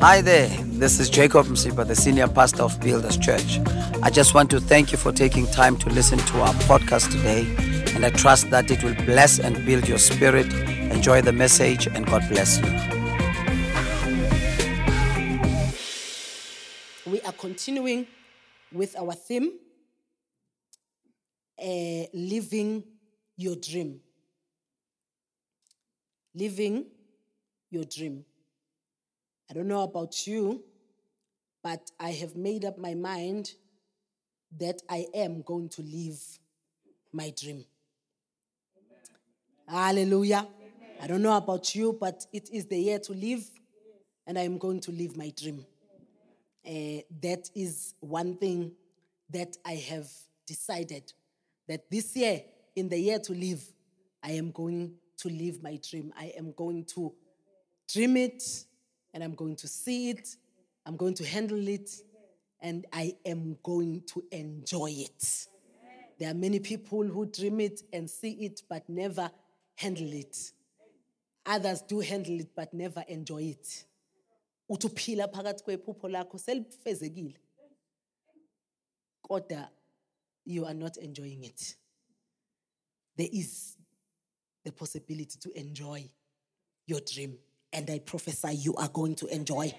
Hi there, this is Jacob Msipa, the senior pastor of Builders Church. I just want to thank you for taking time to listen to our podcast today, and I trust that it will bless and build your spirit. Enjoy the message, and God bless you. we are continuing with our theme uh, living your dream living your dream i don't know about you but i have made up my mind that i am going to live my dream. Hallelujah. I don't know about you but it is the year to live and i am going to live my dream. Uh, that is one thing that I have decided that this year, in the year to live, I am going to live my dream. I am going to dream it and I'm going to see it. I'm going to handle it and I am going to enjoy it. There are many people who dream it and see it but never handle it. Others do handle it but never enjoy it. uthi phakathi kwephupho lakho selifezekile kodwa you are not enjoying it there is the possibility to enjoy your dream and i prophesy you are going to enjoy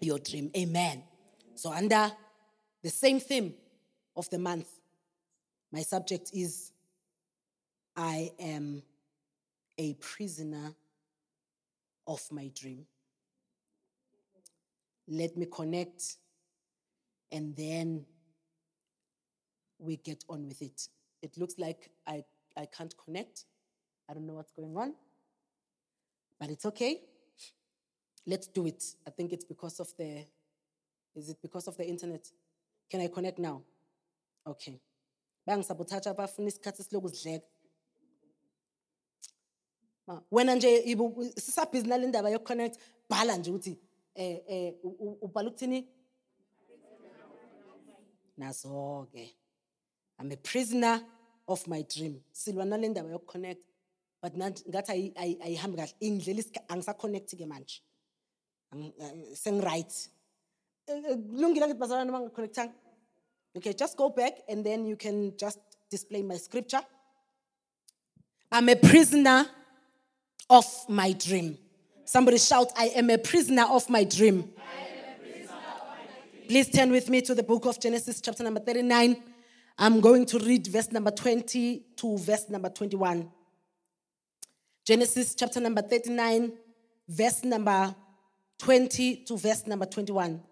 your dream amen so under the same theme of the month my subject is i am a prisoner of my dream let me connect, and then we get on with it. It looks like I, I can't connect. I don't know what's going on, but it's okay. Let's do it. I think it's because of the, is it because of the internet? Can I connect now? Okay. bangisabotage abafuna isikhathi Ma, wena nje sisabhizi nale ndaba yokuconnect bhala nje ukuthi eh eh ubhala ukuthini nazo ke i'm a prisoner of my dream silwa nale ndaba yokuconnect but ngathi ayi- ayi- ayihambi kahle ingidlela isikha- angisaconnect ke manje eh, sengi-right Eh, eh, kulungile ngithi bazalwane bangaconnectanga okay just go back and then you can just display my scripture i'm a prisoner of my dream. Somebody shout, I am a prisoner of my dream. Please turn with me to the book of Genesis, chapter number 39. I'm going to read verse number 20 to verse number 21. Genesis, chapter number 39, verse number 20 to verse number 21.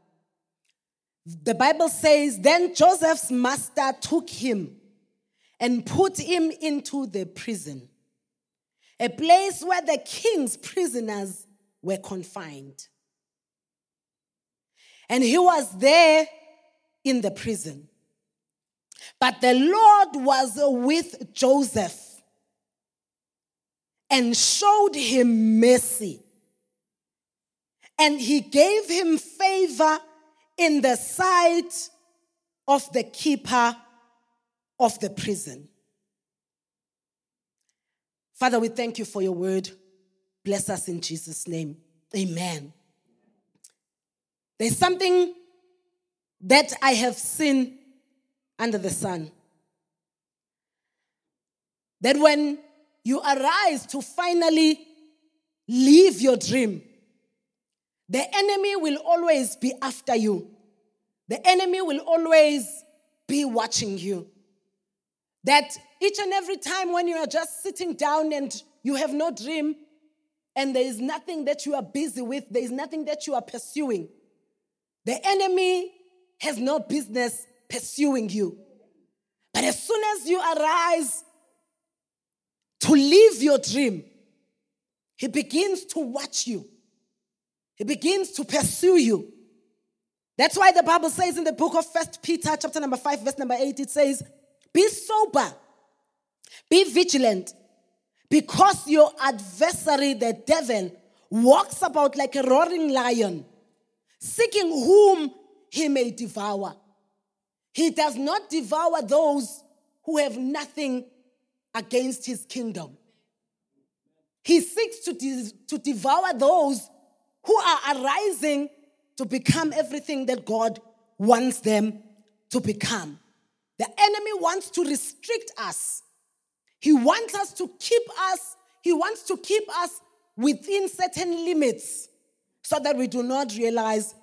The Bible says, Then Joseph's master took him and put him into the prison a place where the king's prisoners were confined. And he was there in the prison. But the Lord was with Joseph and showed him mercy. And he gave him favor in the sight of the keeper of the prison. Father, we thank you for your word. Bless us in Jesus' name. Amen. There's something that I have seen under the sun. That when you arise to finally live your dream, the enemy will always be after you. The enemy will always be watching you that each and every time when you are just sitting down and you have no dream and there is nothing that you are busy with, there is nothing that you are pursuing, the enemy has no business pursuing you. But as soon as you arise to live your dream, he begins to watch you. He begins to pursue you. That's why the Bible says in the book of First Peter, chapter number 5, verse number 8, it says, Be sober, be vigilant, because your adversary, the devil, walks about like a roaring lion, seeking whom he may devour. He does not devour those who have nothing against his kingdom. He seeks to, de- to devour those who are arising to become everything that God wants them to become. The enemy wants to restrict us. He wants us to keep us, he wants to keep us within certain limits so that we do not realize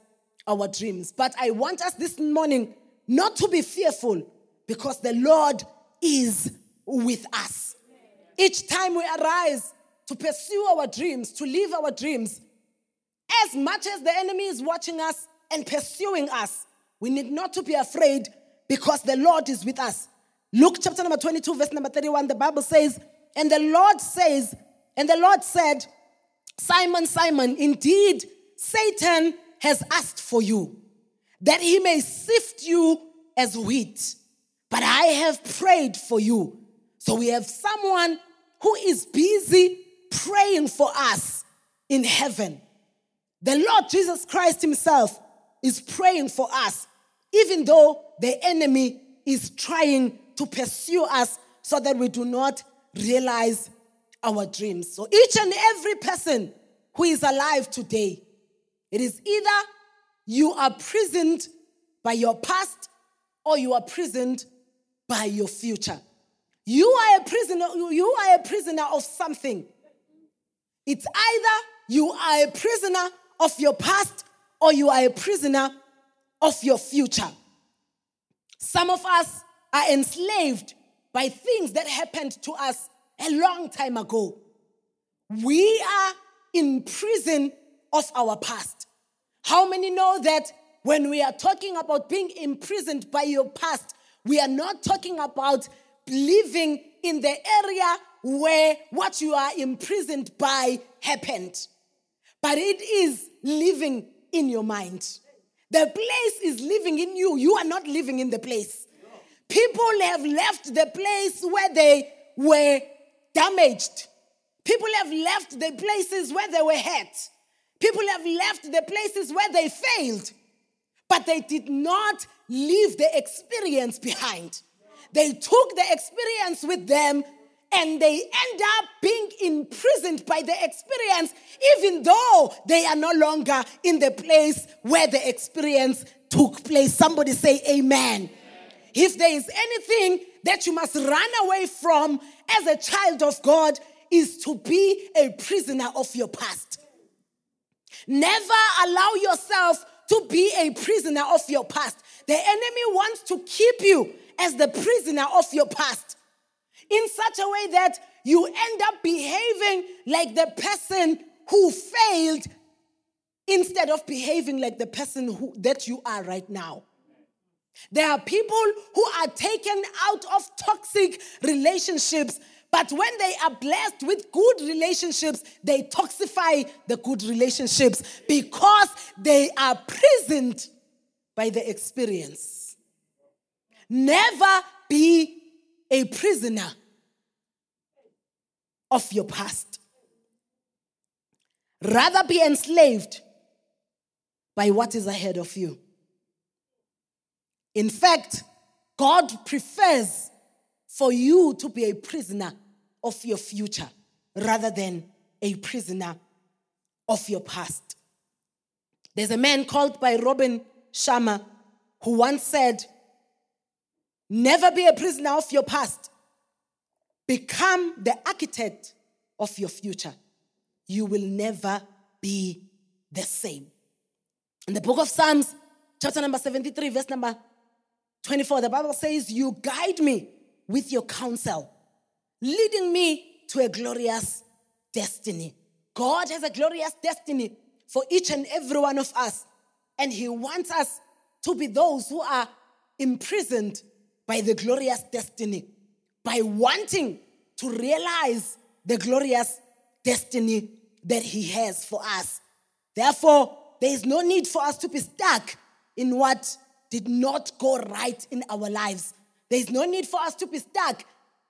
our dreams. But I want us this morning not to be fearful because the Lord is with us. Each time we arise to pursue our dreams, to live our dreams, as much as the enemy is watching us and pursuing us, we need not to be afraid because the Lord is with us. Luke chapter number 22, verse number 31, the Bible says, And the Lord says, and the Lord said, Simon, Simon, indeed, Satan has asked for you, that he may sift you as wheat. But I have prayed for you. So we have someone who is busy praying for us in heaven. The Lord Jesus Christ Himself is praying for us, even though the enemy is trying to pursue us so that we do not realize our dreams. So each and every person who is alive today, it is either you are prisoned by your past or you are prisoned by your future. You are a prisoner, you are a prisoner of something. It's either you are a prisoner of your past or you are a prisoner of your future. Some of us are enslaved by things that happened to us a long time ago. We are in prison of our past. How many know that when we are talking about being imprisoned by your past, we are not talking about living in the area where what you are imprisoned by happened, but it is living in your mind. The place is living in you. You are not living in the place. People have left the place where they were damaged. People have left the places where they were hurt. People have left the places where they failed, but they did not leave the experience behind. They took the experience with them and they end up being imprisoned by the experience, even though they are no longer in the place where the experience took place. Somebody say, Amen. If there is anything that you must run away from as a child of God, is to be a prisoner of your past. Never allow yourself to be a prisoner of your past. The enemy wants to keep you as the prisoner of your past in such a way that you end up behaving like the person who failed instead of behaving like the person who, that you are right now. There are people who are taken out of toxic relationships, but when they are blessed with good relationships, they toxify the good relationships because they are prisoned by the experience. Never be a prisoner of your past. Rather be enslaved by what is ahead of you. In fact, God prefers for you to be a prisoner of your future rather than a prisoner of your past. There's a man called by Robin Sharma who once said, Never be a prisoner of your past. Become the architect of your future. You will never be the same. In the book of Psalms, chapter number 73, verse number 24, the Bible says, You guide me with your counsel, leading me to a glorious destiny. God has a glorious destiny for each and every one of us, and He wants us to be those who are imprisoned by the glorious destiny, by wanting to realize the glorious destiny that He has for us. Therefore, there is no need for us to be stuck in what did not go right in our lives. There is no need for us to be stuck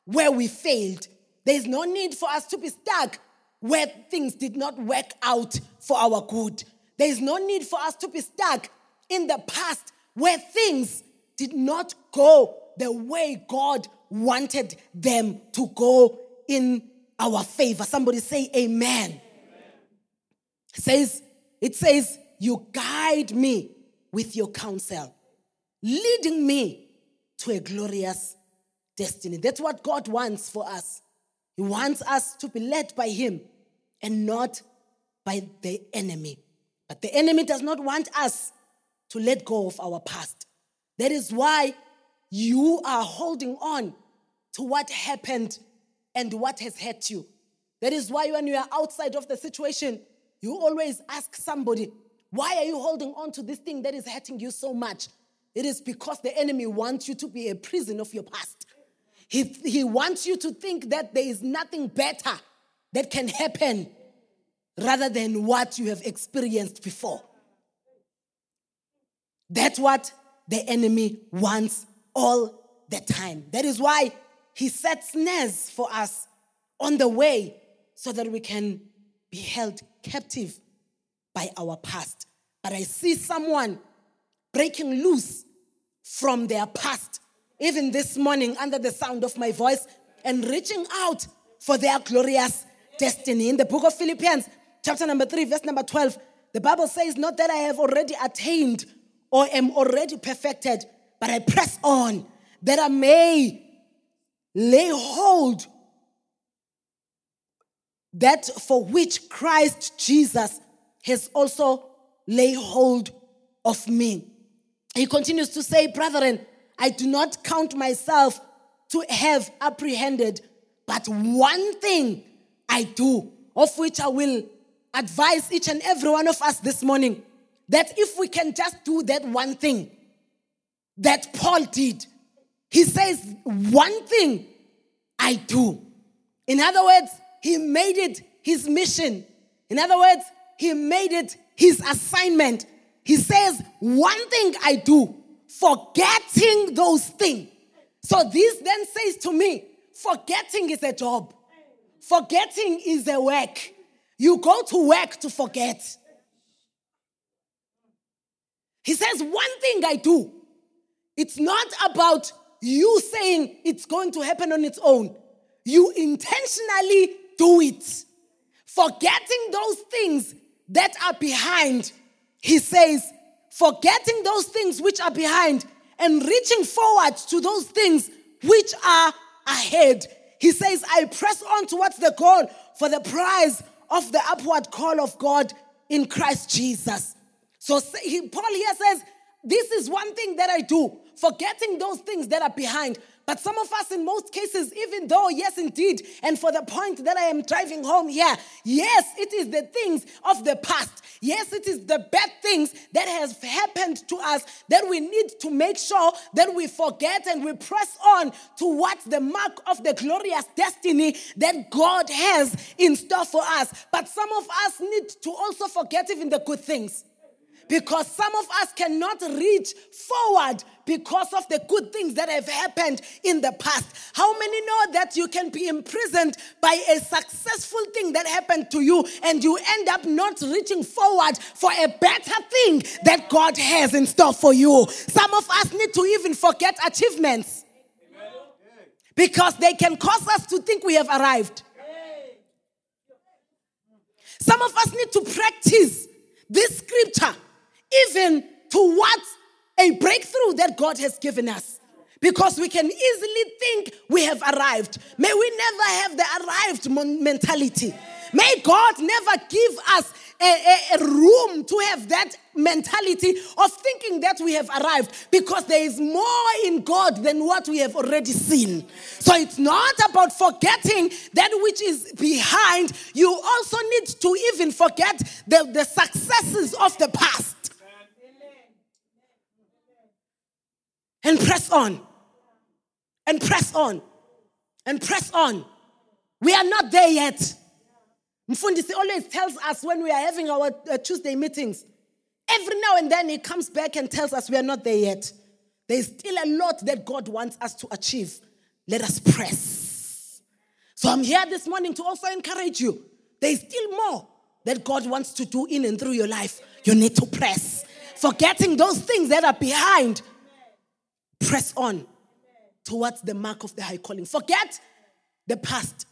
where we failed. There is no need for us to be stuck where things did not work out for our good. There is no need for us to be stuck in the past where things did not go the way God wanted them to go in our favor. Somebody say amen. amen. It says it says, You guide me with your counsel, leading me to a glorious destiny. That's what God wants for us. He wants us to be led by Him and not by the enemy. But the enemy does not want us to let go of our past. That is why you are holding on to what happened and what has hurt you. That is why when you are outside of the situation, you always ask somebody, Why are you holding on to this thing that is hurting you so much? It is because the enemy wants you to be a prison of your past. He, he wants you to think that there is nothing better that can happen rather than what you have experienced before. That's what the enemy wants all the time. That is why he sets snares for us on the way so that we can be held captive by our past. But I see someone breaking loose from their past, even this morning, under the sound of my voice, and reaching out for their glorious destiny. In the book of Philippians, chapter number 3, verse number 12, the Bible says, Not that I have already attained or am already perfected, but I press on that I may lay hold that for which Christ Jesus has also laid hold of me. He continues to say, Brethren, I do not count myself to have apprehended, but one thing I do, of which I will advise each and every one of us this morning that if we can just do that one thing that Paul did, he says, One thing I do. In other words, he made it his mission. In other words, he made it his assignment. He says, One thing I do, forgetting those things. So this then says to me, forgetting is a job, forgetting is a work. You go to work to forget. He says, One thing I do. It's not about you saying it's going to happen on its own. You intentionally do it. Forgetting those things that are behind, he says, forgetting those things which are behind and reaching forward to those things which are ahead. He says, I press on towards the goal for the prize of the upward call of God in Christ Jesus. So he, Paul here says, This is one thing that I do, forgetting those things that are behind. But some of us, in most cases, even though, yes, indeed, and for the point that I am driving home here, yes, it is the things of the past. Yes, it is the bad things that has happened to us that we need to make sure that we forget and we press on towards the mark of the glorious destiny that God has in store for us. But some of us need to also forget even the good things because some of us cannot reach forward because of the good things that have happened in the past. How many know that you can be imprisoned by a successful thing that happened to you and you end up not reaching forward for a better thing that God has in store for you? Some of us need to even forget achievements because they can cause us to think we have arrived. Some of us need to practice this scripture even towards a breakthrough that God has given us. Because we can easily think we have arrived. May we never have the arrived mentality. May God never give us a, a, a, room to have that mentality of thinking that we have arrived because there is more in God than what we have already seen. So it's not about forgetting that which is behind. You also need to even forget the, the successes of the past. And press on and press on and press on. We are not there yet. Mfundisi always tells us when we are having our uh, Tuesday meetings, every now and then he comes back and tells us we are not there yet. There's still a lot that God wants us to achieve. Let us press. So I'm here this morning to also encourage you. There's still more that God wants to do in and through your life. You need to press. Forgetting those things that are behind press on towards the mark of the high calling. Forget the past.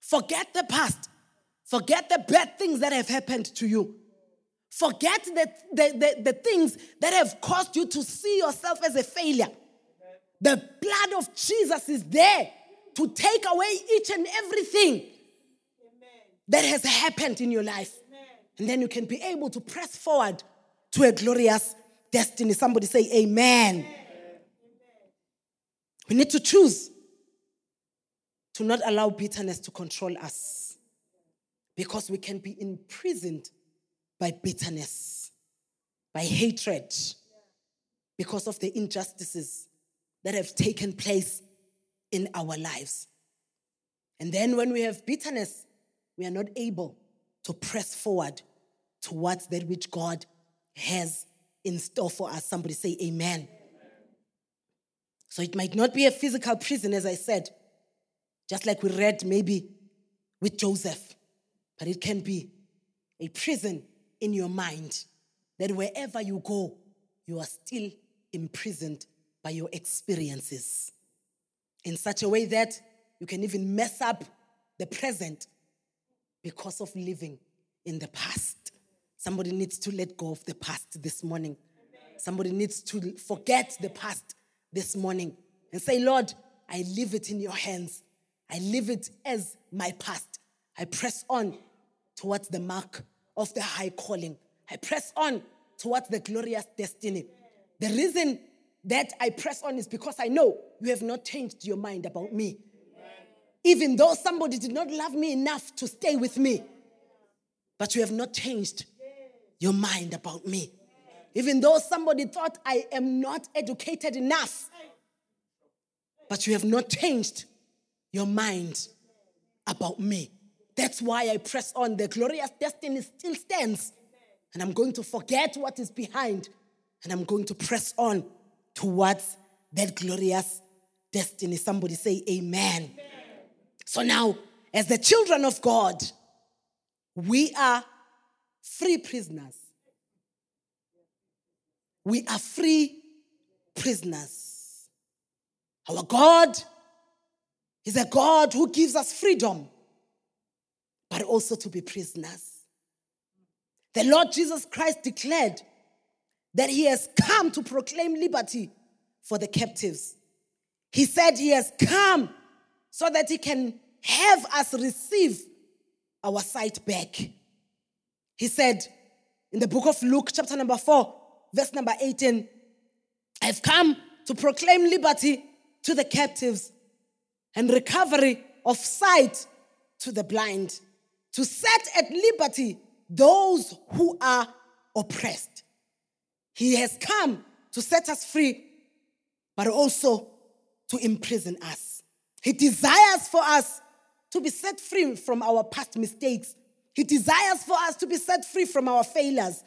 Forget the past. Forget the bad things that have happened to you. Forget the, the, the, the things that have caused you to see yourself as a failure. The blood of Jesus is there to take away each and everything that has happened in your life. And then you can be able to press forward to a glorious destiny. Somebody say, Amen. We need to choose to not allow bitterness to control us because we can be imprisoned by bitterness, by hatred, because of the injustices that have taken place in our lives. And then when we have bitterness, we are not able to press forward towards that which God has in store for us. Somebody say, Amen. So it might not be a physical prison, as I said, just like we read maybe with Joseph, but it can be a prison in your mind that wherever you go, you are still imprisoned by your experiences in such a way that you can even mess up the present because of living in the past. Somebody needs to let go of the past this morning. Somebody needs to forget the past this morning and say, Lord, I leave it in your hands. I leave it as my past. I press on towards the mark of the high calling. I press on towards the glorious destiny. The reason that I press on is because I know you have not changed your mind about me. Even though somebody did not love me enough to stay with me, but you have not changed your mind about me. Even though somebody thought I am not educated enough, but you have not changed your mind about me. That's why I press on. The glorious destiny still stands. And I'm going to forget what is behind and I'm going to press on towards that glorious destiny. Somebody say, Amen. Amen. So now, as the children of God, we are free prisoners we are free prisoners. Our God is a God who gives us freedom, but also to be prisoners. The Lord Jesus Christ declared that he has come to proclaim liberty for the captives. He said he has come so that he can have us receive our sight back. He said in the book of Luke, chapter number 4, verse number 18 I've come to proclaim liberty to the captives and recovery of sight to the blind, to set at liberty those who are oppressed. He has come to set us free, but also to imprison us. He desires for us to be set free from our past mistakes. He desires for us to be set free from our failures.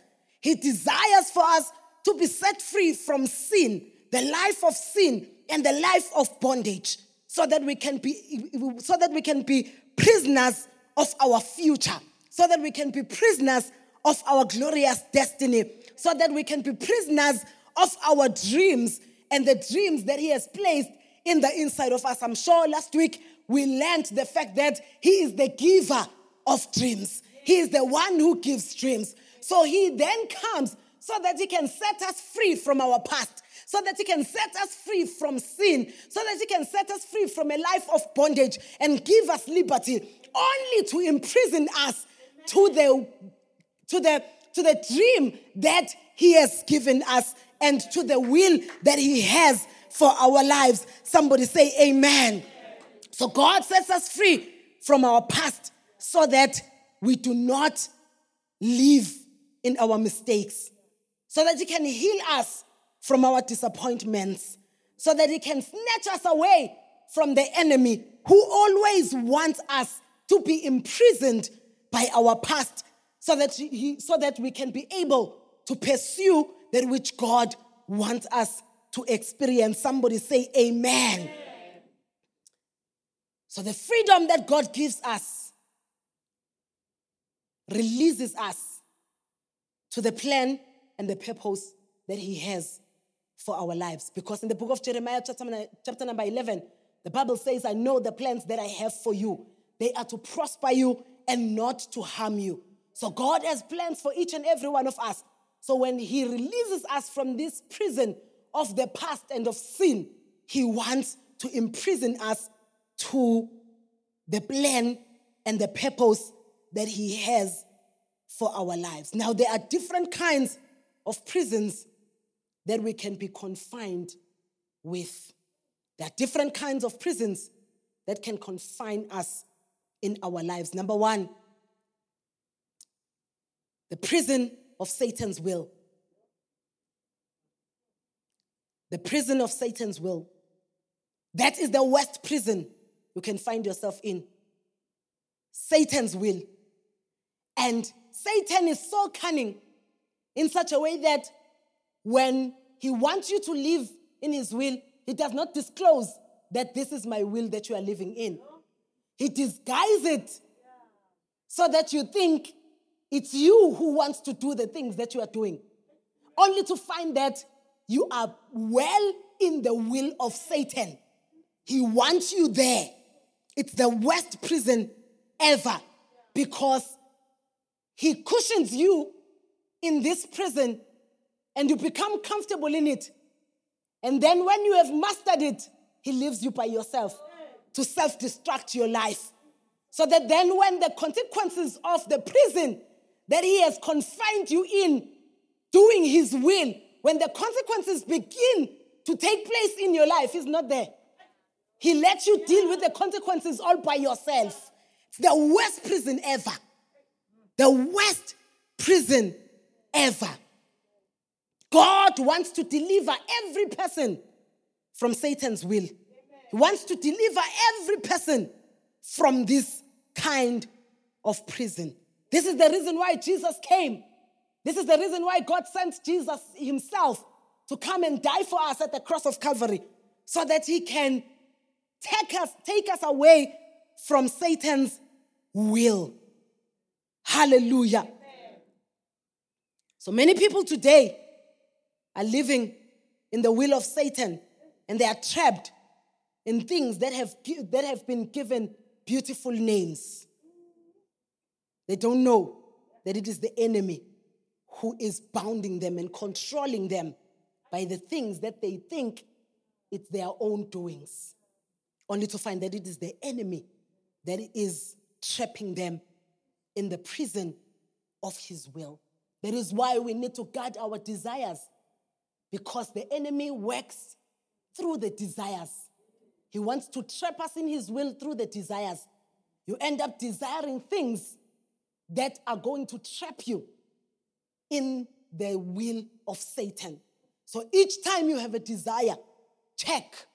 He desires for us to be set free from sin, the life of sin and the life of bondage, so that we can be so that we can be prisoners of our future, so that we can be prisoners of our glorious destiny, so that we can be prisoners of our dreams and the dreams that He has placed in the inside of us. I'm sure last week we learned the fact that He is the giver of dreams. He is the one who gives dreams. So he then comes so that he can set us free from our past, so that he can set us free from sin, so that he can set us free from a life of bondage and give us liberty, only to imprison us to the to the to the dream that he has given us and to the will that he has for our lives. Somebody say amen. So God sets us free from our past so that we do not live in our mistakes, so that He can heal us from our disappointments, so that He can snatch us away from the enemy who always wants us to be imprisoned by our past, so that, he, so that we can be able to pursue that which God wants us to experience. Somebody say, Amen. Amen. So, the freedom that God gives us releases us to the plan and the purpose that He has for our lives. Because in the book of Jeremiah, chapter, chapter number 11, the Bible says, I know the plans that I have for you. They are to prosper you and not to harm you, So God has plans for each and every one of us. So when He releases us from this prison of the past and of sin, He wants to imprison us to the plan and the purpose that He has for our lives. Now, there are different kinds of prisons that we can be confined with. There are different kinds of prisons that can confine us in our lives. Number one, the prison of Satan's will. The prison of Satan's will. That is the worst prison you can find yourself in. Satan's will. And Satan is so cunning in such a way that when he wants you to live in his will, he does not disclose that this is my will that you are living in. He disguises it so that you think it's you who wants to do the things that you are doing, only to find that you are well in the will of Satan. He wants you there. It's the worst prison ever because he cushions you in this prison and you become comfortable in it. And then when you have mastered it, he leaves you by yourself to self destruct your life. So that then, when the consequences of the prison that he has confined you in, doing his will, when the consequences begin to take place in your life, he's not there. He lets you deal with the consequences all by yourself. It's the worst prison ever. The worst prison ever. God wants to deliver every person from Satan's will. He wants to deliver every person from this kind of prison. This is the reason why Jesus came. This is the reason why God sent Jesus Himself to come and die for us at the cross of Calvary so that He can take us, take us away from Satan's will. Hallelujah. So many people today are living in the will of Satan and they are trapped in things that have, that have been given beautiful names. They don't know that it is the enemy who is bounding them and controlling them by the things that they think it's their own doings, only to find that it is the enemy that is trapping them in the prison of his will. That is why we need to guard our desires because the enemy works through the desires. He wants to trap us in his will through the desires. You end up desiring things that are going to trap you in the will of Satan. So each time you have a desire, check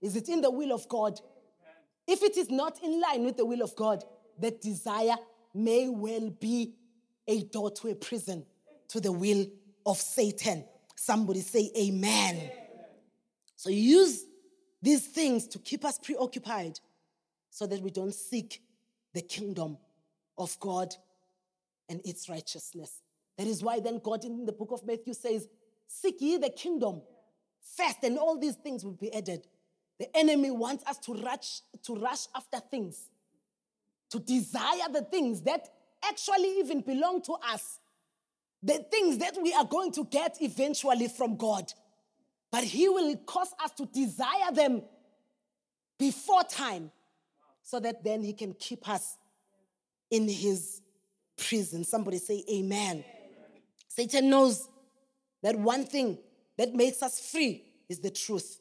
is it in the will of God? If it is not in line with the will of God, that desire may well be a door to a prison, to the will of Satan. Somebody say, Amen. So use these things to keep us preoccupied so that we don't seek the kingdom of God and its righteousness. That is why then God in the book of Matthew says, Seek ye the kingdom first, and all these things will be added. The enemy wants us to rush, to rush after things, to desire the things that actually even belong to us, the things that we are going to get eventually from God. But He will cause us to desire them before time so that then He can keep us in His prison. Somebody say, Amen. Amen. Satan knows that one thing that makes us free is the truth.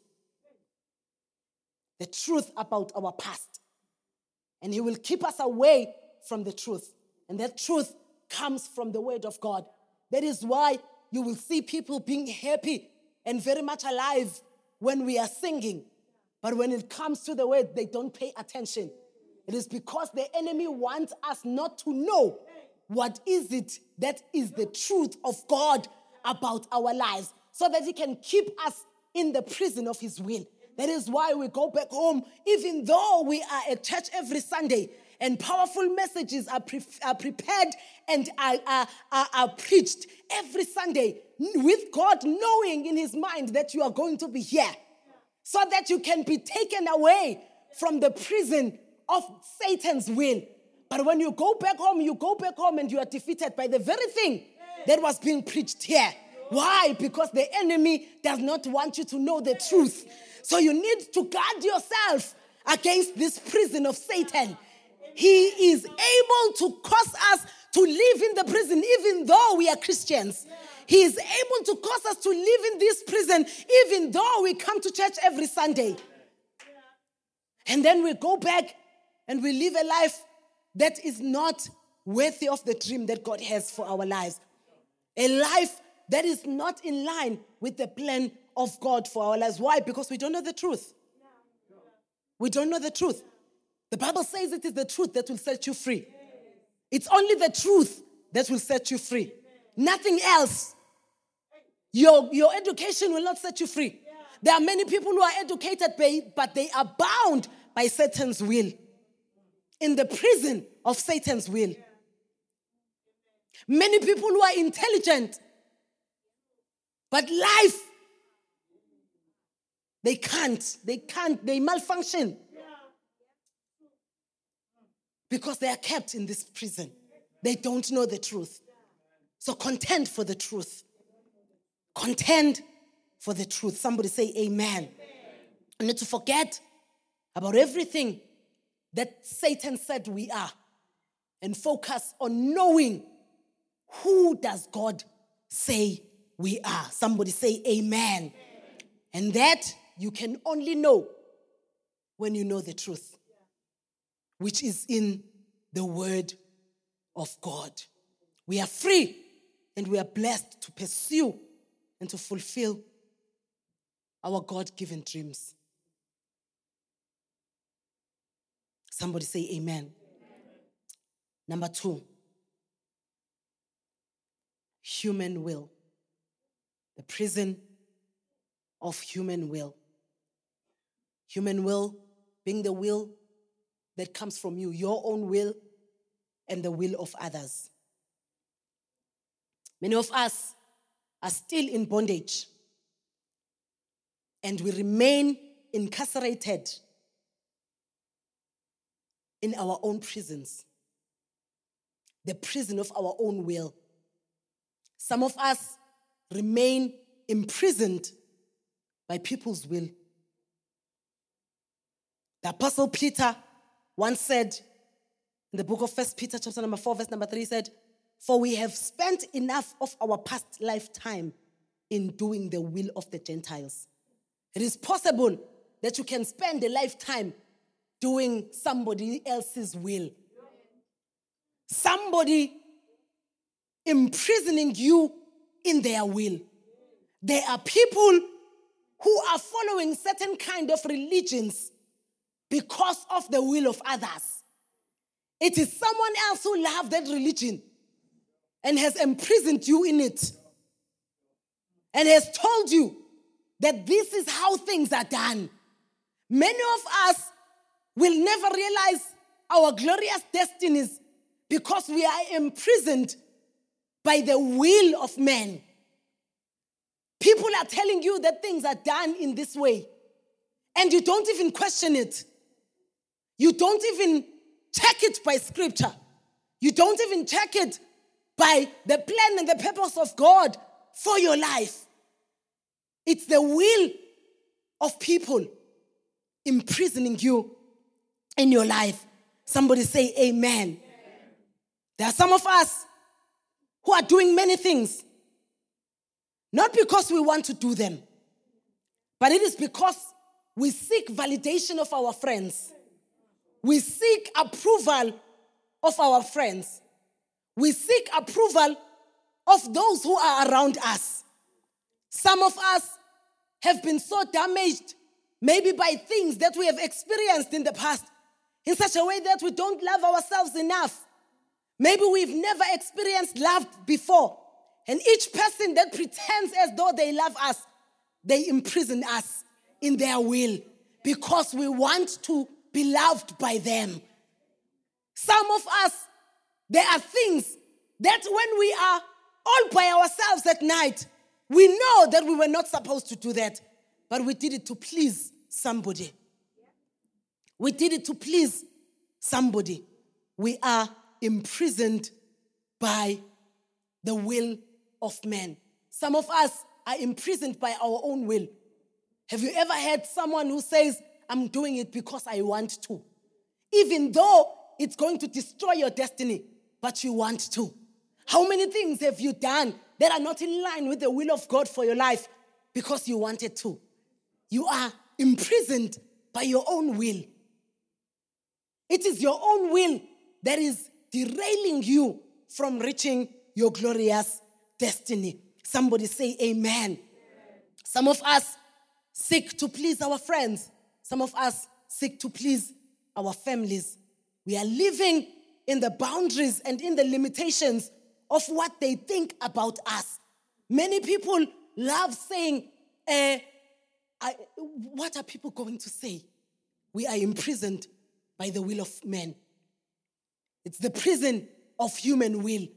The truth about our past. And He will keep us away from the truth. And that truth comes from the Word of God. That is why you will see people being happy and very much alive when we are singing. But when it comes to the word, they don't pay attention. It is because the enemy wants us not to know what is it that is the truth of God about our lives so that he can keep us in the prison of his will. That is why we go back home, even though we are at church every Sunday and powerful messages are, pre- are prepared and are, are, are, are preached every Sunday with God knowing in his mind that you are going to be here so that you can be taken away from the prison of Satan's will. But when you go back home, you go back home and you are defeated by the very thing that was being preached here. Why? Because the enemy does not want you to know the truth. So you need to guard yourself against this prison of Satan. He is able to cause us to live in the prison even though we are Christians. He is able to cause us to live in this prison even though we come to church every Sunday. And then we go back and we live a life that is not worthy of the dream that God has for our lives. A life that is not in line with the plan of God for our lives. Why? Because we don't know the truth. We don't know the truth. The Bible says it is the truth that will set you free. It's only the truth that will set you free. Nothing else. Your, your education will not set you free. There are many people who are educated, but they are bound by Satan's will in the prison of Satan's will. Many people who are intelligent, but life, they can't, they can't, they malfunction because they are kept in this prison. They don't know the truth. So contend for the truth. Contend for the truth. Somebody say amen. And not to forget about everything that Satan said we are and focus on knowing who does God say we are. Somebody say amen. amen. And that you can only know when you know the truth, which is in the word of God. We are free and we are blessed to pursue and to fulfill our God given dreams. Somebody say amen. amen. Number two, human will. The prison of human will. Human will being the will that comes from you, your own will and the will of others. Many of us are still in bondage and we remain incarcerated in our own prisons, the prison of our own will. Some of us remain imprisoned by people's will. The Apostle Peter once said in the book of First Peter, chapter number 4, verse number 3, said, For we have spent enough of our past lifetime in doing the will of the Gentiles. It is possible that you can spend a lifetime doing somebody else's will. Somebody imprisoning you in their will. There are people who are following certain kind of religions because of the will of others. It is someone else who loves that religion and has imprisoned you in it and has told you that this is how things are done. Many of us will never realize our glorious destinies because we are imprisoned by the will of man. People are telling you that things are done in this way, and you don't even question it. You don't even check it by scripture. You don't even check it by the plan and the purpose of God for your life. It's the will of people imprisoning you in your life. Somebody say amen. amen. There are some of us who are doing many things, not because we want to do them, but it is because we seek validation of our friends. We seek approval of our friends. We seek approval of those who are around us. Some of us have been so damaged, maybe by things that we have experienced in the past, in such a way that we don't love ourselves enough. Maybe we've never experienced love before. And each person that pretends as though they love us, they imprison us in their will because we want to be loved by them. Some of us, there are things that when we are all by ourselves at night, we know that we were not supposed to do that, but we did it to please somebody. We did it to please somebody. we are imprisoned by the will of man. Some of us are imprisoned by our own will. Have you ever had someone who says, I'm doing it because I want to? Even though it's going to destroy your destiny, but you want to. How many things have you done that are not in line with the will of God for your life because you wanted to? You are imprisoned by your own will. It is your own will that is derailing you from reaching your glorious destiny. Somebody say amen. Some of us seek to please our friends. Some of us seek to please our families. We are living in the boundaries and in the limitations of what they think about us. Many people love saying, uh, I, What are people going to say? We are imprisoned by the will of man. It's the prison of human will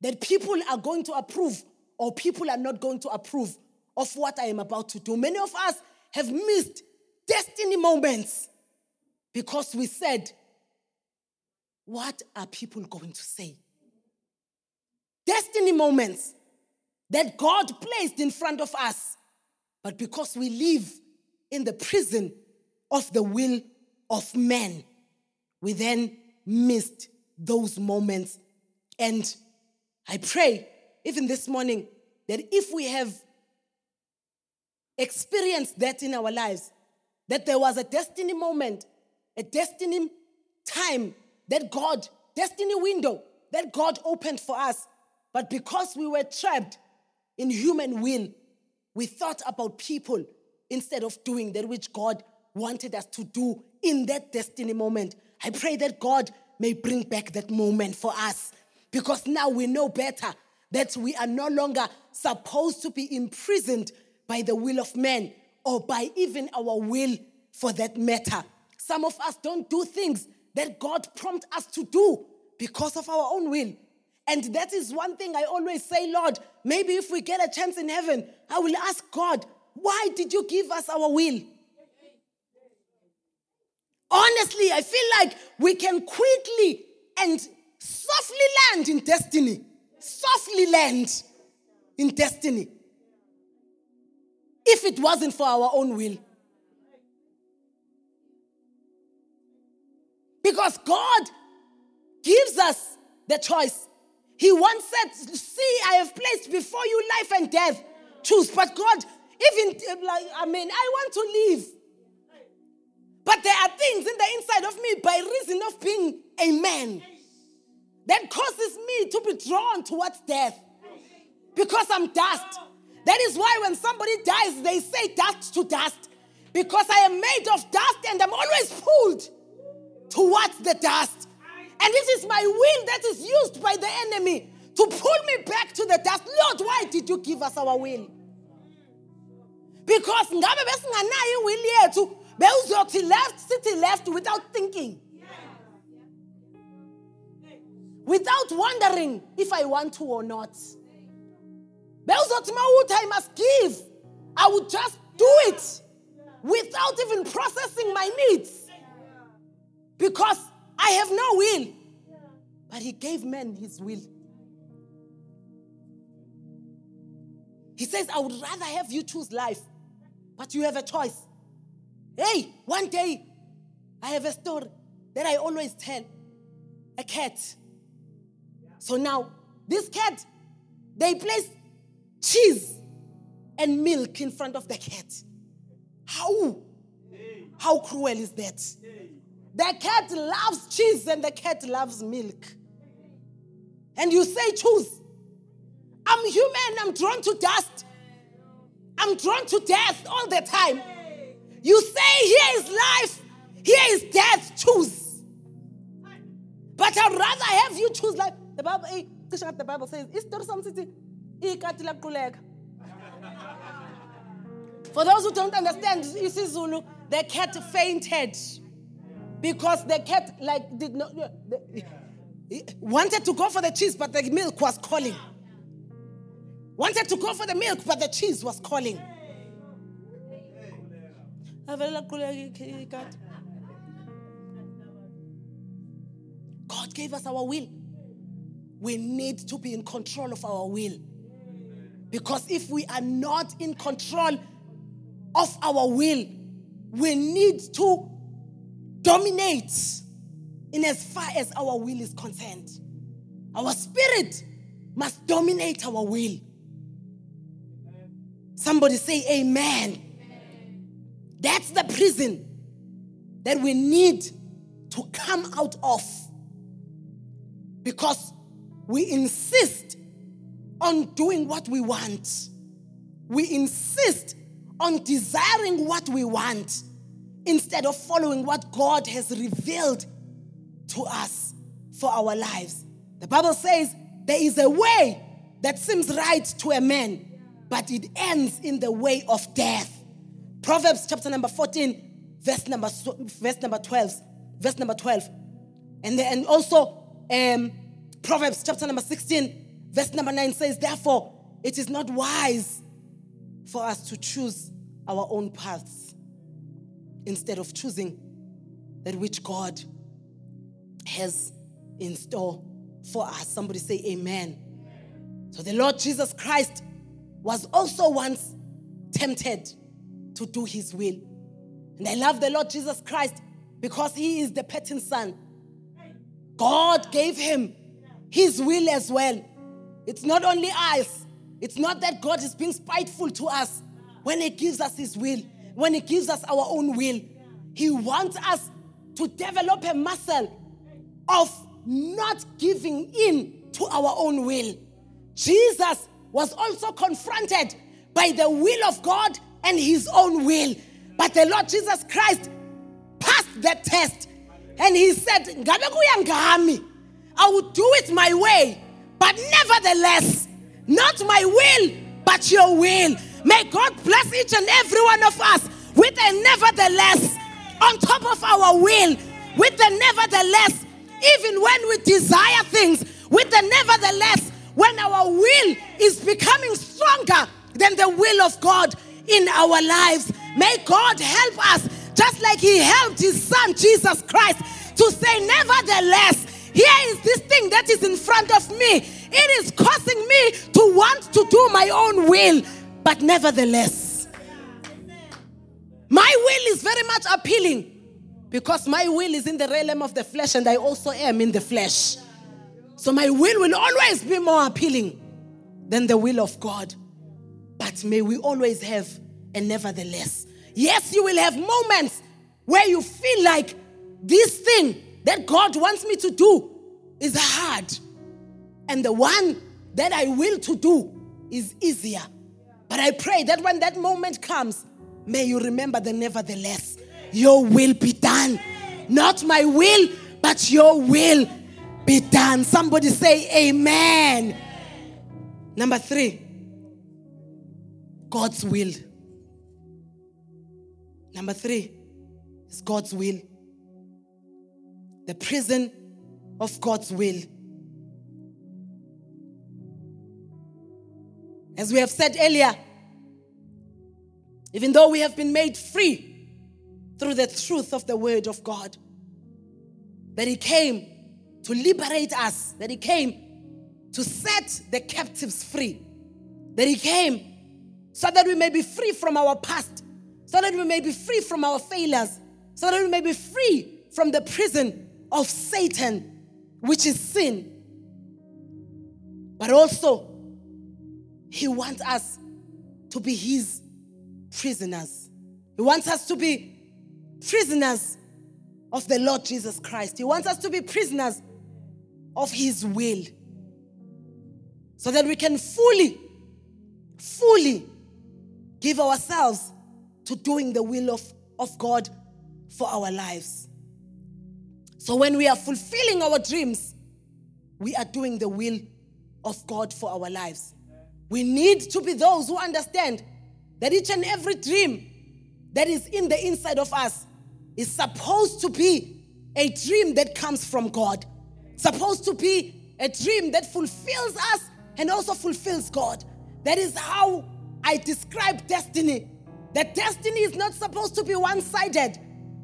that people are going to approve or people are not going to approve of what I am about to do. Many of us have missed destiny moments because we said, What are people going to say? Destiny moments that God placed in front of us, but because we live in the prison of the will of man, we then missed those moments. And I pray, even this morning, that if we have experienced that in our lives, that there was a destiny moment, a destiny time that God, destiny window that God opened for us. But because we were trapped in human will, we thought about people instead of doing that which God wanted us to do in that destiny moment. I pray that God may bring back that moment for us because now we know better that we are no longer supposed to be imprisoned by the will of man or by even our will for that matter. Some of us don't do things that God prompts us to do because of our own will. And that is one thing I always say, Lord, maybe if we get a chance in heaven, I will ask God, why did you give us our will? Honestly, I feel like we can quickly and softly land in destiny. Softly land in destiny. If it wasn't for our own will. Because God gives us the choice. He once said, See, I have placed before you life and death. Choose. But God, even like, I mean, I want to live. But there are things in the inside of me by reason of being a man that causes me to be drawn towards death because I'm dust. That is why when somebody dies, they say dust to dust because I am made of dust and I'm always pulled towards the dust. And it is my will that is used by the enemy to pull me back to the dust. Lord, why did you give us our will? Because ngabe besinganayo will yethu bewuzothi left city left without thinking. Without wondering if I want to or not. Mawuthi I must give. I would just do it without even processing my needs because I have no will. But he gave man his will. He says, I would rather have you choose life, but you have a choice. Hey, one day, I have a story that I always tell a cat. So now, this cat, they place cheese and milk in front of the cat. How? How cruel is that? The cat loves cheese and the cat loves milk. And you say, choose. I'm human, I'm drawn to dust. I'm drawn to death all the time. You say, here is life, here is death, choose. But I'd rather have you choose life. The Bible, eh, the Bible says, is there something? For those who don't understand, you see Zulu, the cat fainted because the cat like did not wanted to go for the cheese, but the milk was calling. Wanted to go for the milk, but the cheese was calling. God gave us our will. We need to be in control of our will. Because if we are not in control of our will, we need to dominate in as far as our will is concerned. Our spirit must dominate our will. Somebody say amen. That's the prison that we need to come out of because we insist on doing what we want. We insist on desiring what we want instead of following what God has revealed to us for our lives. The Bible says there is a way that seems right to a man, but it ends in the way of death. Proverbs chapter number 14, verse number, verse number 12. Verse number 12. And, then, and also um, Proverbs chapter number 16, verse number 9 says, Therefore, it is not wise for us to choose our own paths instead of choosing that which God has in store for us. Somebody say, Amen. So the Lord Jesus Christ was also once tempted to do his will. And I love the Lord Jesus Christ because he is the pattern son. God gave him his will as well. It's not only us, it's not that God is being spiteful to us when he gives us his will, when he gives us our own will. He wants us to develop a muscle of not giving in to our own will. Jesus was also confronted by the will of God and his own will. But the Lord Jesus Christ passed the test and he said, I will do it my way, but nevertheless, not my will, but your will. May God bless each and every one of us with a nevertheless on top of our will, with the nevertheless, even when we desire things, with the nevertheless, when our will is becoming stronger than the will of God in our lives. May God help us, just like He helped His Son, Jesus Christ, to say, Nevertheless, here is this thing that is in front of me. It is causing me to want to do my own will, but nevertheless, my will is very much appealing because my will is in the realm of the flesh and I also am in the flesh. So my will will always be more appealing than the will of God. But may we always have a nevertheless. Yes, you will have moments where you feel like this thing that God wants me to do is hard. And the one that I will to do is easier. But I pray that when that moment comes, may you remember the nevertheless. Your will be done. Not my will, but your will be done. Somebody say amen. Number three, God's will. Number three is God's will. The prison of God's will. As we have said earlier, even though we have been made free through the truth of the Word of God, that He came to liberate us, that He came to set the captives free, that He came so that we may be free from our past, so that we may be free from our failures, so that we may be free from the prison of Satan, which is sin. But also, He wants us to be His prisoners. He wants us to be prisoners of the Lord Jesus Christ. He wants us to be prisoners of His will so that we can fully, fully give ourselves to doing the will of, of God for our lives. So when we are fulfilling our dreams, we are doing the will of God for our lives. We need to be those who understand that each and every dream that is in the inside of us is supposed to be a dream that comes from God, supposed to be a dream that fulfills us and also fulfills God. That is how I describe destiny. That destiny is not supposed to be one sided.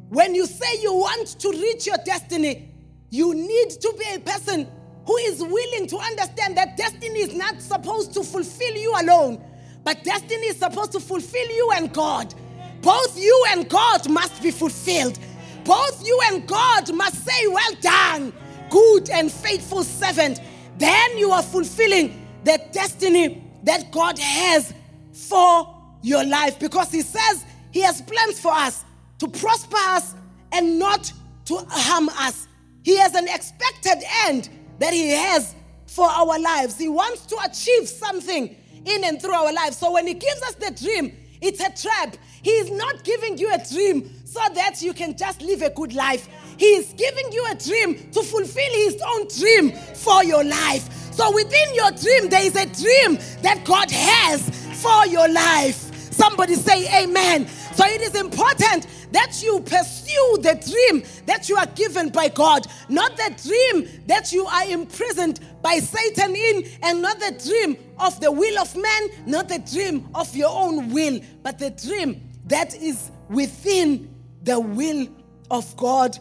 When you say you want to reach your destiny, you need to be a person who is willing to understand that destiny is not supposed to fulfill you alone, but destiny is supposed to fulfill you and God. Both you and God must be fulfilled. Both you and God must say, Well done, good and faithful servant. Then you are fulfilling the destiny that God has for your life because He says He has plans for us to prosper us and not to harm us. He has an expected end that He has for our lives. He wants to achieve something in and through our lives. So when He gives us the dream, it's a trap. He is not giving you a dream so that you can just live a good life. He is giving you a dream to fulfill His own dream for your life. So within your dream, there is a dream that God has for your life. Somebody say amen. So it is important that you pursue the dream that you are given by God, not the dream that you are imprisoned by Satan in, and not the dream of the will of man, not the dream of your own will, but the dream that is within the will of God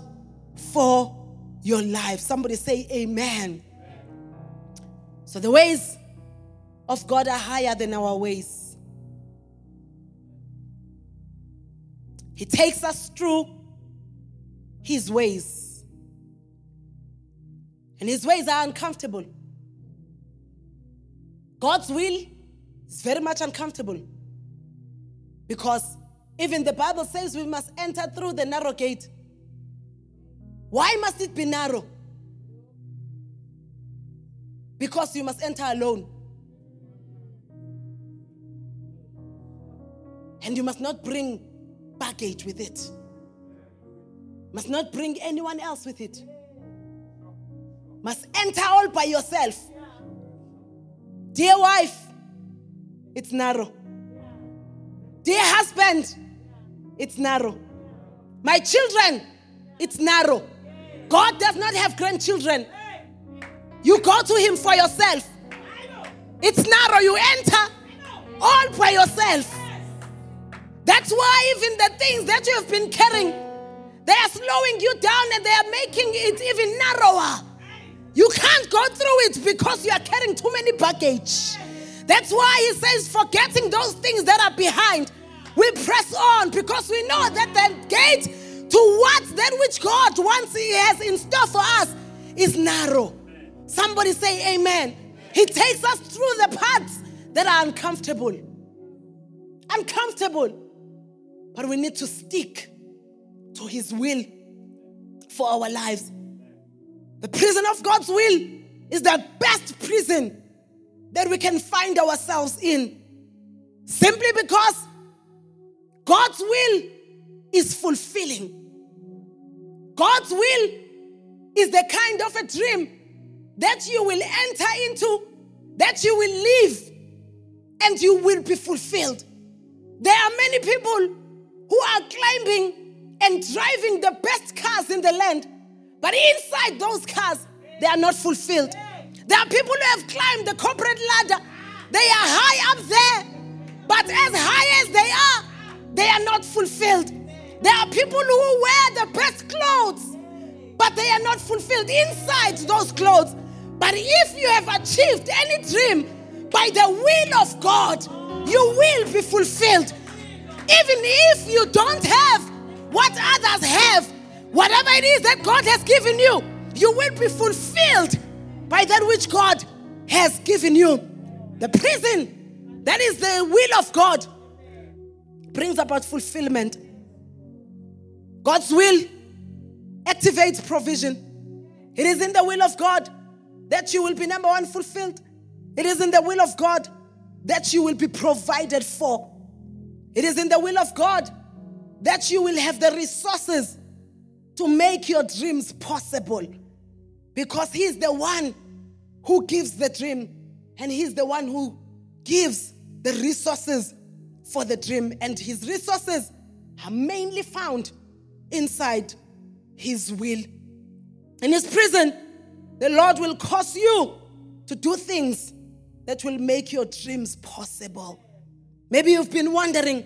for your life. Somebody say amen. So the ways of God are higher than our ways. He takes us through His ways. And His ways are uncomfortable. God's will is very much uncomfortable. Because even the Bible says we must enter through the narrow gate. Why must it be narrow? Because you must enter alone. And you must not bring baggage with it. Must not bring anyone else with it. Must enter all by yourself. Dear wife, it's narrow. Dear husband, it's narrow. My children, it's narrow. God does not have grandchildren. You go to Him for yourself. It's narrow. You enter all by yourself. That's why even the things that you have been carrying, they are slowing you down and they are making it even narrower. You can't go through it because you are carrying too many baggage. That's why he says, forgetting those things that are behind, we press on because we know that the gate towards that which God wants He has in store for us is narrow. Somebody say amen. He takes us through the paths that are uncomfortable. Uncomfortable. But we need to stick to His will for our lives. The prison of God's will is the best prison that we can find ourselves in. Simply because God's will is fulfilling. God's will is the kind of a dream that you will enter into, that you will live, and you will be fulfilled. There are many people who are climbing and driving the best cars in the land, but inside those cars, they are not fulfilled. There are people who have climbed the corporate ladder, they are high up there, but as high as they are, they are not fulfilled. There are people who wear the best clothes, but they are not fulfilled inside those clothes. But if you have achieved any dream by the will of God, you will be fulfilled. Even if you don't have what others have, whatever it is that God has given you, you will be fulfilled by that which God has given you. The prison, that is the will of God, brings about fulfillment. God's will activates provision. It is in the will of God that you will be number one fulfilled. It is in the will of God that you will be provided for. It is in the will of God that you will have the resources to make your dreams possible because He is the one who gives the dream and He's the one who gives the resources for the dream. And His resources are mainly found inside His will. In His prison, the Lord will cause you to do things that will make your dreams possible. Maybe you've been wondering,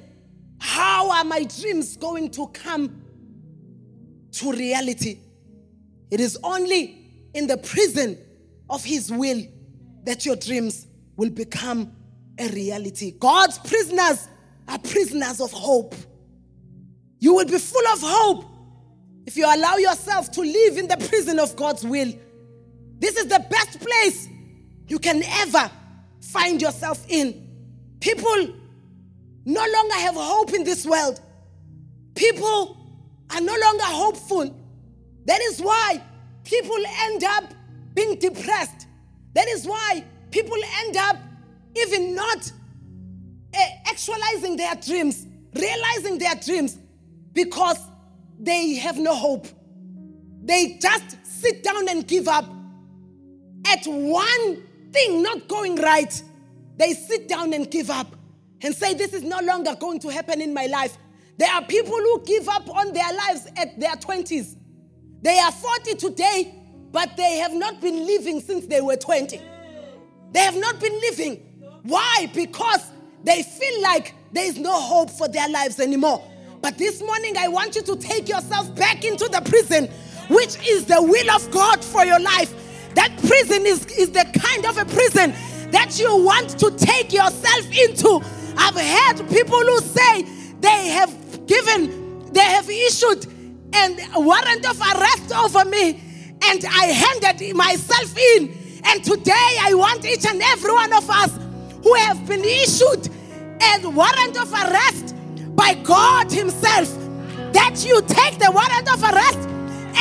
how are my dreams going to come to reality? It is only in the prison of His will that your dreams will become a reality. God's prisoners are prisoners of hope. You will be full of hope if you allow yourself to live in the prison of God's will. This is the best place you can ever find yourself in. People no longer have hope in this world. People are no longer hopeful. That is why people end up being depressed. That is why people end up even not uh, actualizing their dreams, realizing their dreams, because they have no hope. They just sit down and give up. At one thing not going right, they sit down and give up and say, This is no longer going to happen in my life. There are people who give up on their lives at their 20s. They are 40 today, but they have not been living since they were 20. They have not been living. Why? Because they feel like there is no hope for their lives anymore. But this morning, I want you to take yourself back into the prison, which is the will of God for your life. That prison is, is the kind of a prison that you want to take yourself into. I've heard people who say they have given, they have issued a warrant of arrest over me, and I handed myself in. And today, I want each and every one of us who have been issued a warrant of arrest by God Himself that you take the warrant of arrest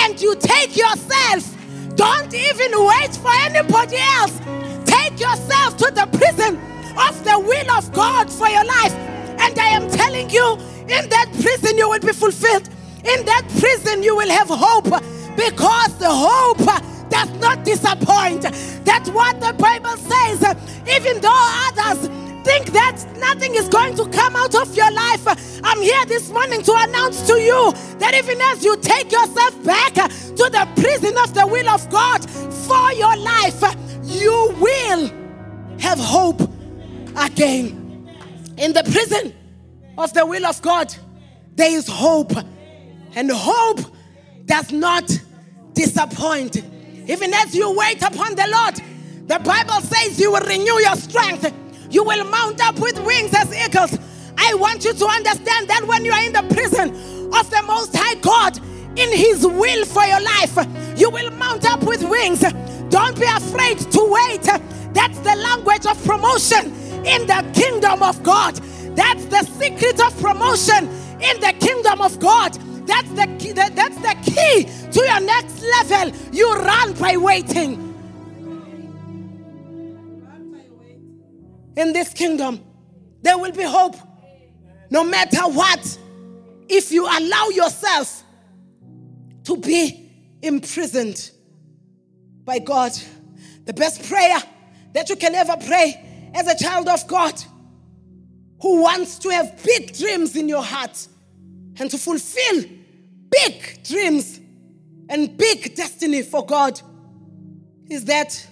and you take yourself. Don't even wait for anybody else. Take yourself to the prison of the will of God for your life. And I am telling you, in that prison, you will be fulfilled. In that prison, you will have hope because the hope does not disappoint. That's what the Bible says. Even though others think that nothing is going to come out of your life, I'm here this morning to announce to you that even as you take yourself back to the prison of the will of God for your life, you will have hope again. In the prison of the will of God, there is hope, and hope does not disappoint. Even as you wait upon the Lord, the Bible says you will renew your strength. You will mount up with wings as eagles. I want you to understand that when you are in the prison of the Most High God, in His will for your life, you will mount up with wings. Don't be afraid to wait. That's the language of promotion in the kingdom of God. That's the secret of promotion in the kingdom of God. That's the key, that's the key to your next level. You run by waiting. In this kingdom, there will be hope. No matter what, if you allow yourself to be imprisoned by God, the best prayer that you can ever pray as a child of God who wants to have big dreams in your heart and to fulfill big dreams and big destiny for God is that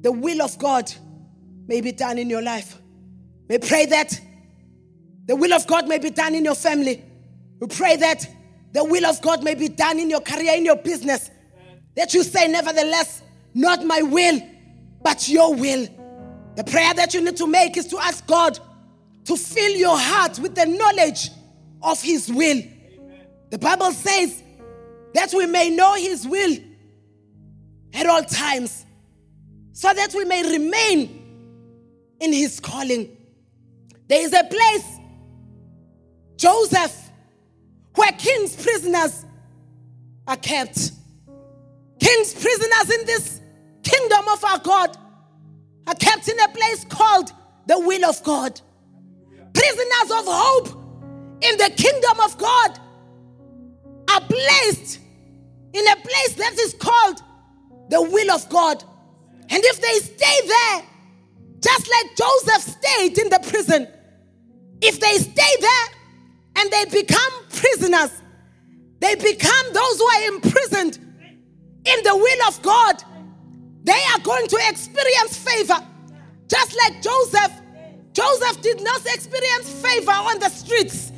the will of God may be done in your life. We pray that the will of God may be done in your family. We pray that the will of God may be done in your career, in your business. That you say, nevertheless, not my will, but your will. The prayer that you need to make is to ask God to fill your heart with the knowledge of His will. The Bible says that we may know His will at all times, so that we may remain in His calling. There is a place, Joseph, where king's prisoners are kept. King's prisoners in this kingdom of our God are kept in a place called the will of God. Prisoners of hope in the kingdom of God are placed in a place that is called the will of God. And if they stay there, just like Joseph stayed in the prison, if they stay there and they become prisoners, they become those who are imprisoned in the will of God, they are going to experience favor. Just like Joseph, Joseph did not experience favor on the streets.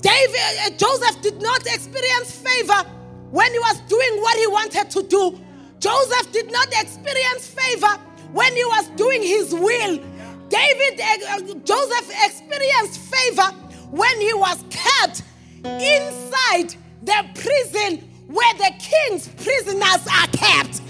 David, uh, Joseph did not experience favor when he was doing what he wanted to do. Joseph did not experience favor when he was doing his will. David, uh, Joseph experienced favor when he was kept inside the prison where the king's prisoners are kept.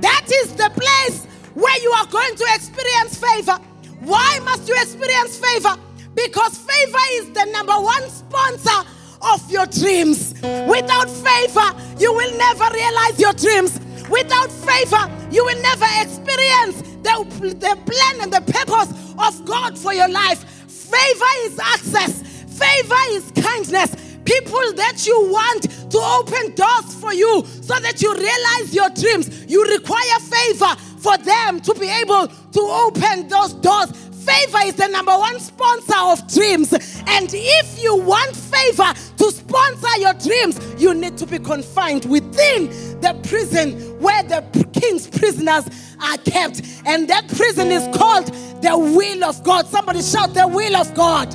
That is the place where you are going to experience favor. Why must you experience favor? Because favor is the number one sponsor of your dreams. Without favor, you will never realize your dreams. Without favor, you will never experience the, the plan and the purpose of God for your life. Favor is access, favor is kindness. People that you want to open doors for you so that you realize your dreams, you require favor for them to be able to open those doors Favor is the number one sponsor of dreams. And if you want favor to sponsor your dreams, you need to be confined within the prison where the king's prisoners are kept. And that prison is called the will of God. Somebody shout, the will of God.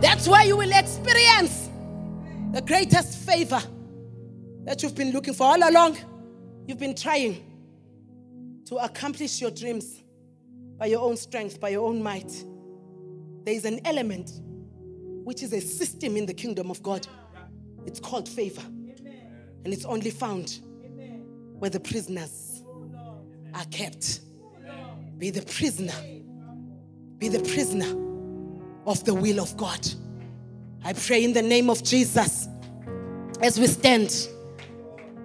That's where you will experience the greatest favor that you've been looking for all along. You've been trying to accomplish your dreams by your own strength, by your own might. There is an element which is a system in the kingdom of God. It's called favor. And it's only found where the prisoners are kept. Be the prisoner. Be the prisoner of the will of God. I pray in the name of Jesus as we stand.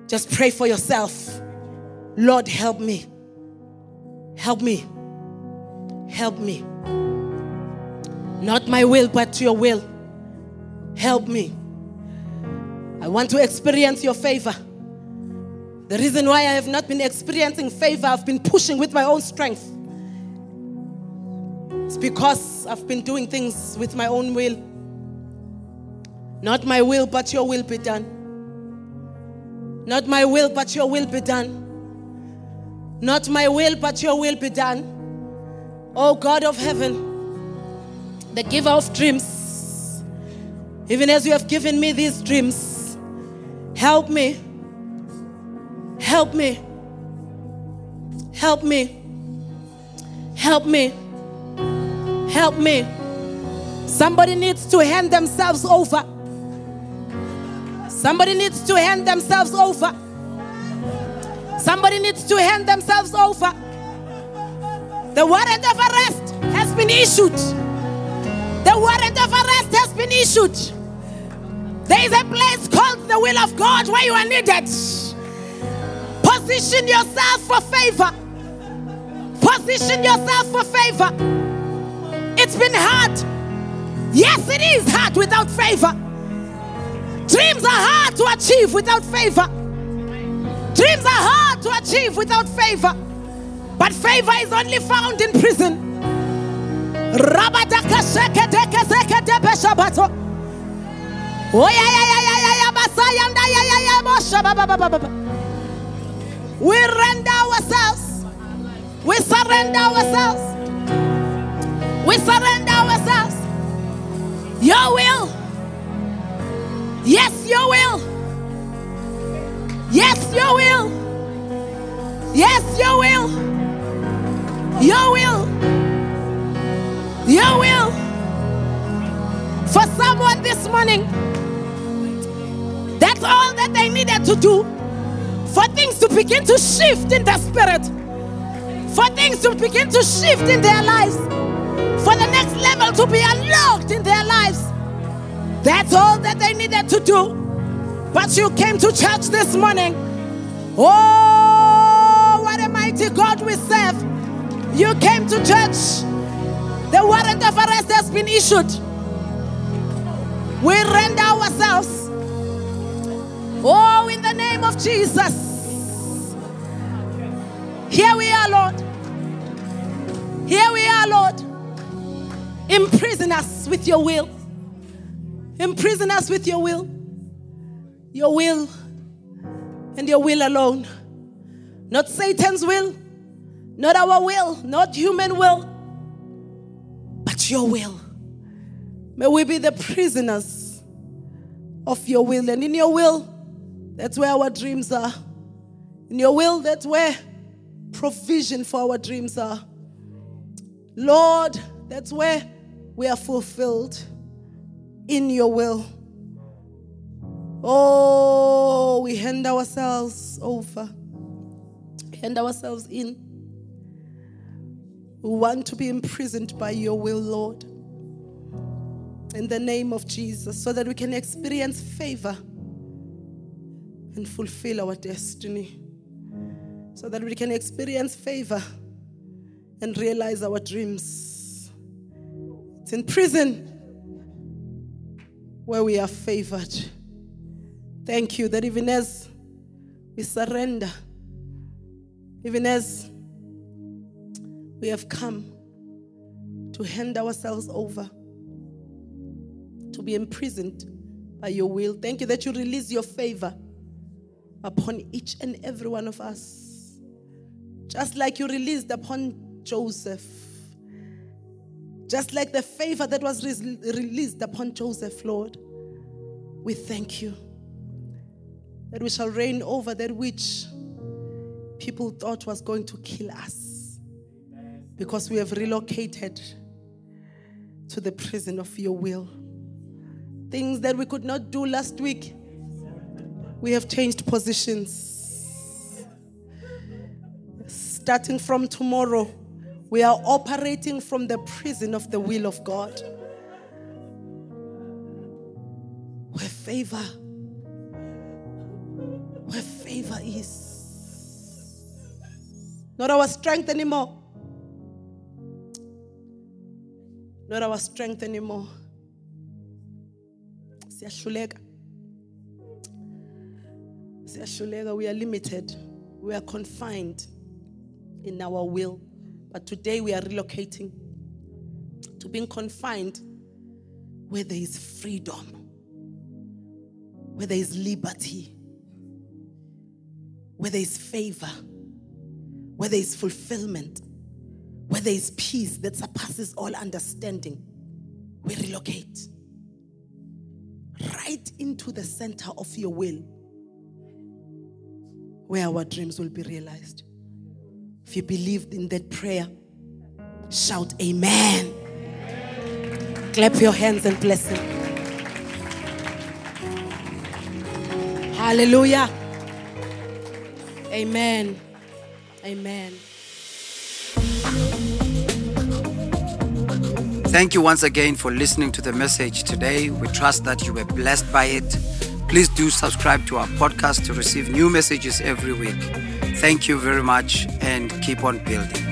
Just pray for yourself. Lord, help me. Help me. Help me. Not my will, but your will. Help me. I want to experience your favor. The reason why I have not been experiencing favor, I've been pushing with my own strength. It's because I've been doing things with my own will. Not my will, but your will be done. Not my will, but your will be done. Not my will, but your will be done. Oh God of heaven, the giver of dreams, even as you have given me these dreams, help me, help me, help me, help me, help me. Somebody needs to hand themselves over. Somebody needs to hand themselves over. Somebody needs to hand themselves over. The warrant of arrest has been issued. The warrant of arrest has been issued. There is a place called the will of God where you are needed. Position yourself for favor. Position yourself for favor. It's been hard. Yes, it is hard without favor. Dreams are hard to achieve without favor. Dreams are hard to achieve without favor. But favor is only found in prison. We render ourselves. We surrender ourselves. We surrender ourselves. Your will. Yes, your will. Yes, your will. Yes, your will. Your will. Your will. For someone this morning, that's all that they needed to do for things to begin to shift in the spirit, for things to begin to shift in their lives, for the next level to be unlocked in their lives. That's all that they needed to do. But you came to church this morning. Oh, what a mighty God we serve. You came to church. The warrant of arrest has been issued. We render ourselves. Oh, in the name of Jesus. Here we are, Lord. Here we are, Lord. Imprison us with your will. Imprison us with your will. Your will and your will alone. Not Satan's will, not our will, not human will, but your will. May we be the prisoners of your will. And in your will, That's where our dreams are. In your will, that's where provision for our dreams are. Lord, that's where we are fulfilled in your will. Oh, we hand ourselves over, hand ourselves in. We want to be imprisoned by your will, Lord. In the name of Jesus, so that we can experience favor and fulfill our destiny. So that we can experience favor and realize our dreams. It's in prison where we are favored. Thank you that even as we surrender, even as we have come to hand ourselves over, to be imprisoned by your will. Thank you that you release your favor upon each and every one of us. Just like you released upon Joseph. Just like the favor that was released upon Joseph, Lord. We thank you that we shall reign over that which people thought was going to kill us because we have relocated to the prison of your will. Things that we could not do last week, we have changed positions. Starting from tomorrow, we are operating from the prison of the will of God. Where favor where favor is. Not our strength anymore. Not our strength anymore. We are limited. We are confined in our will. But today we are relocating to being confined where there is freedom, where there is liberty where there is favor, where there is fulfillment, where there is peace that surpasses all understanding, we relocate right into the center of your will where our dreams will be realized. If you believed in that prayer, shout amen. Clap your hands and bless him. Hallelujah. Amen. Amen. Thank you once again for listening to the message today. We trust that you were blessed by it. Please do subscribe to our podcast to receive new messages every week. Thank you very much and keep on building.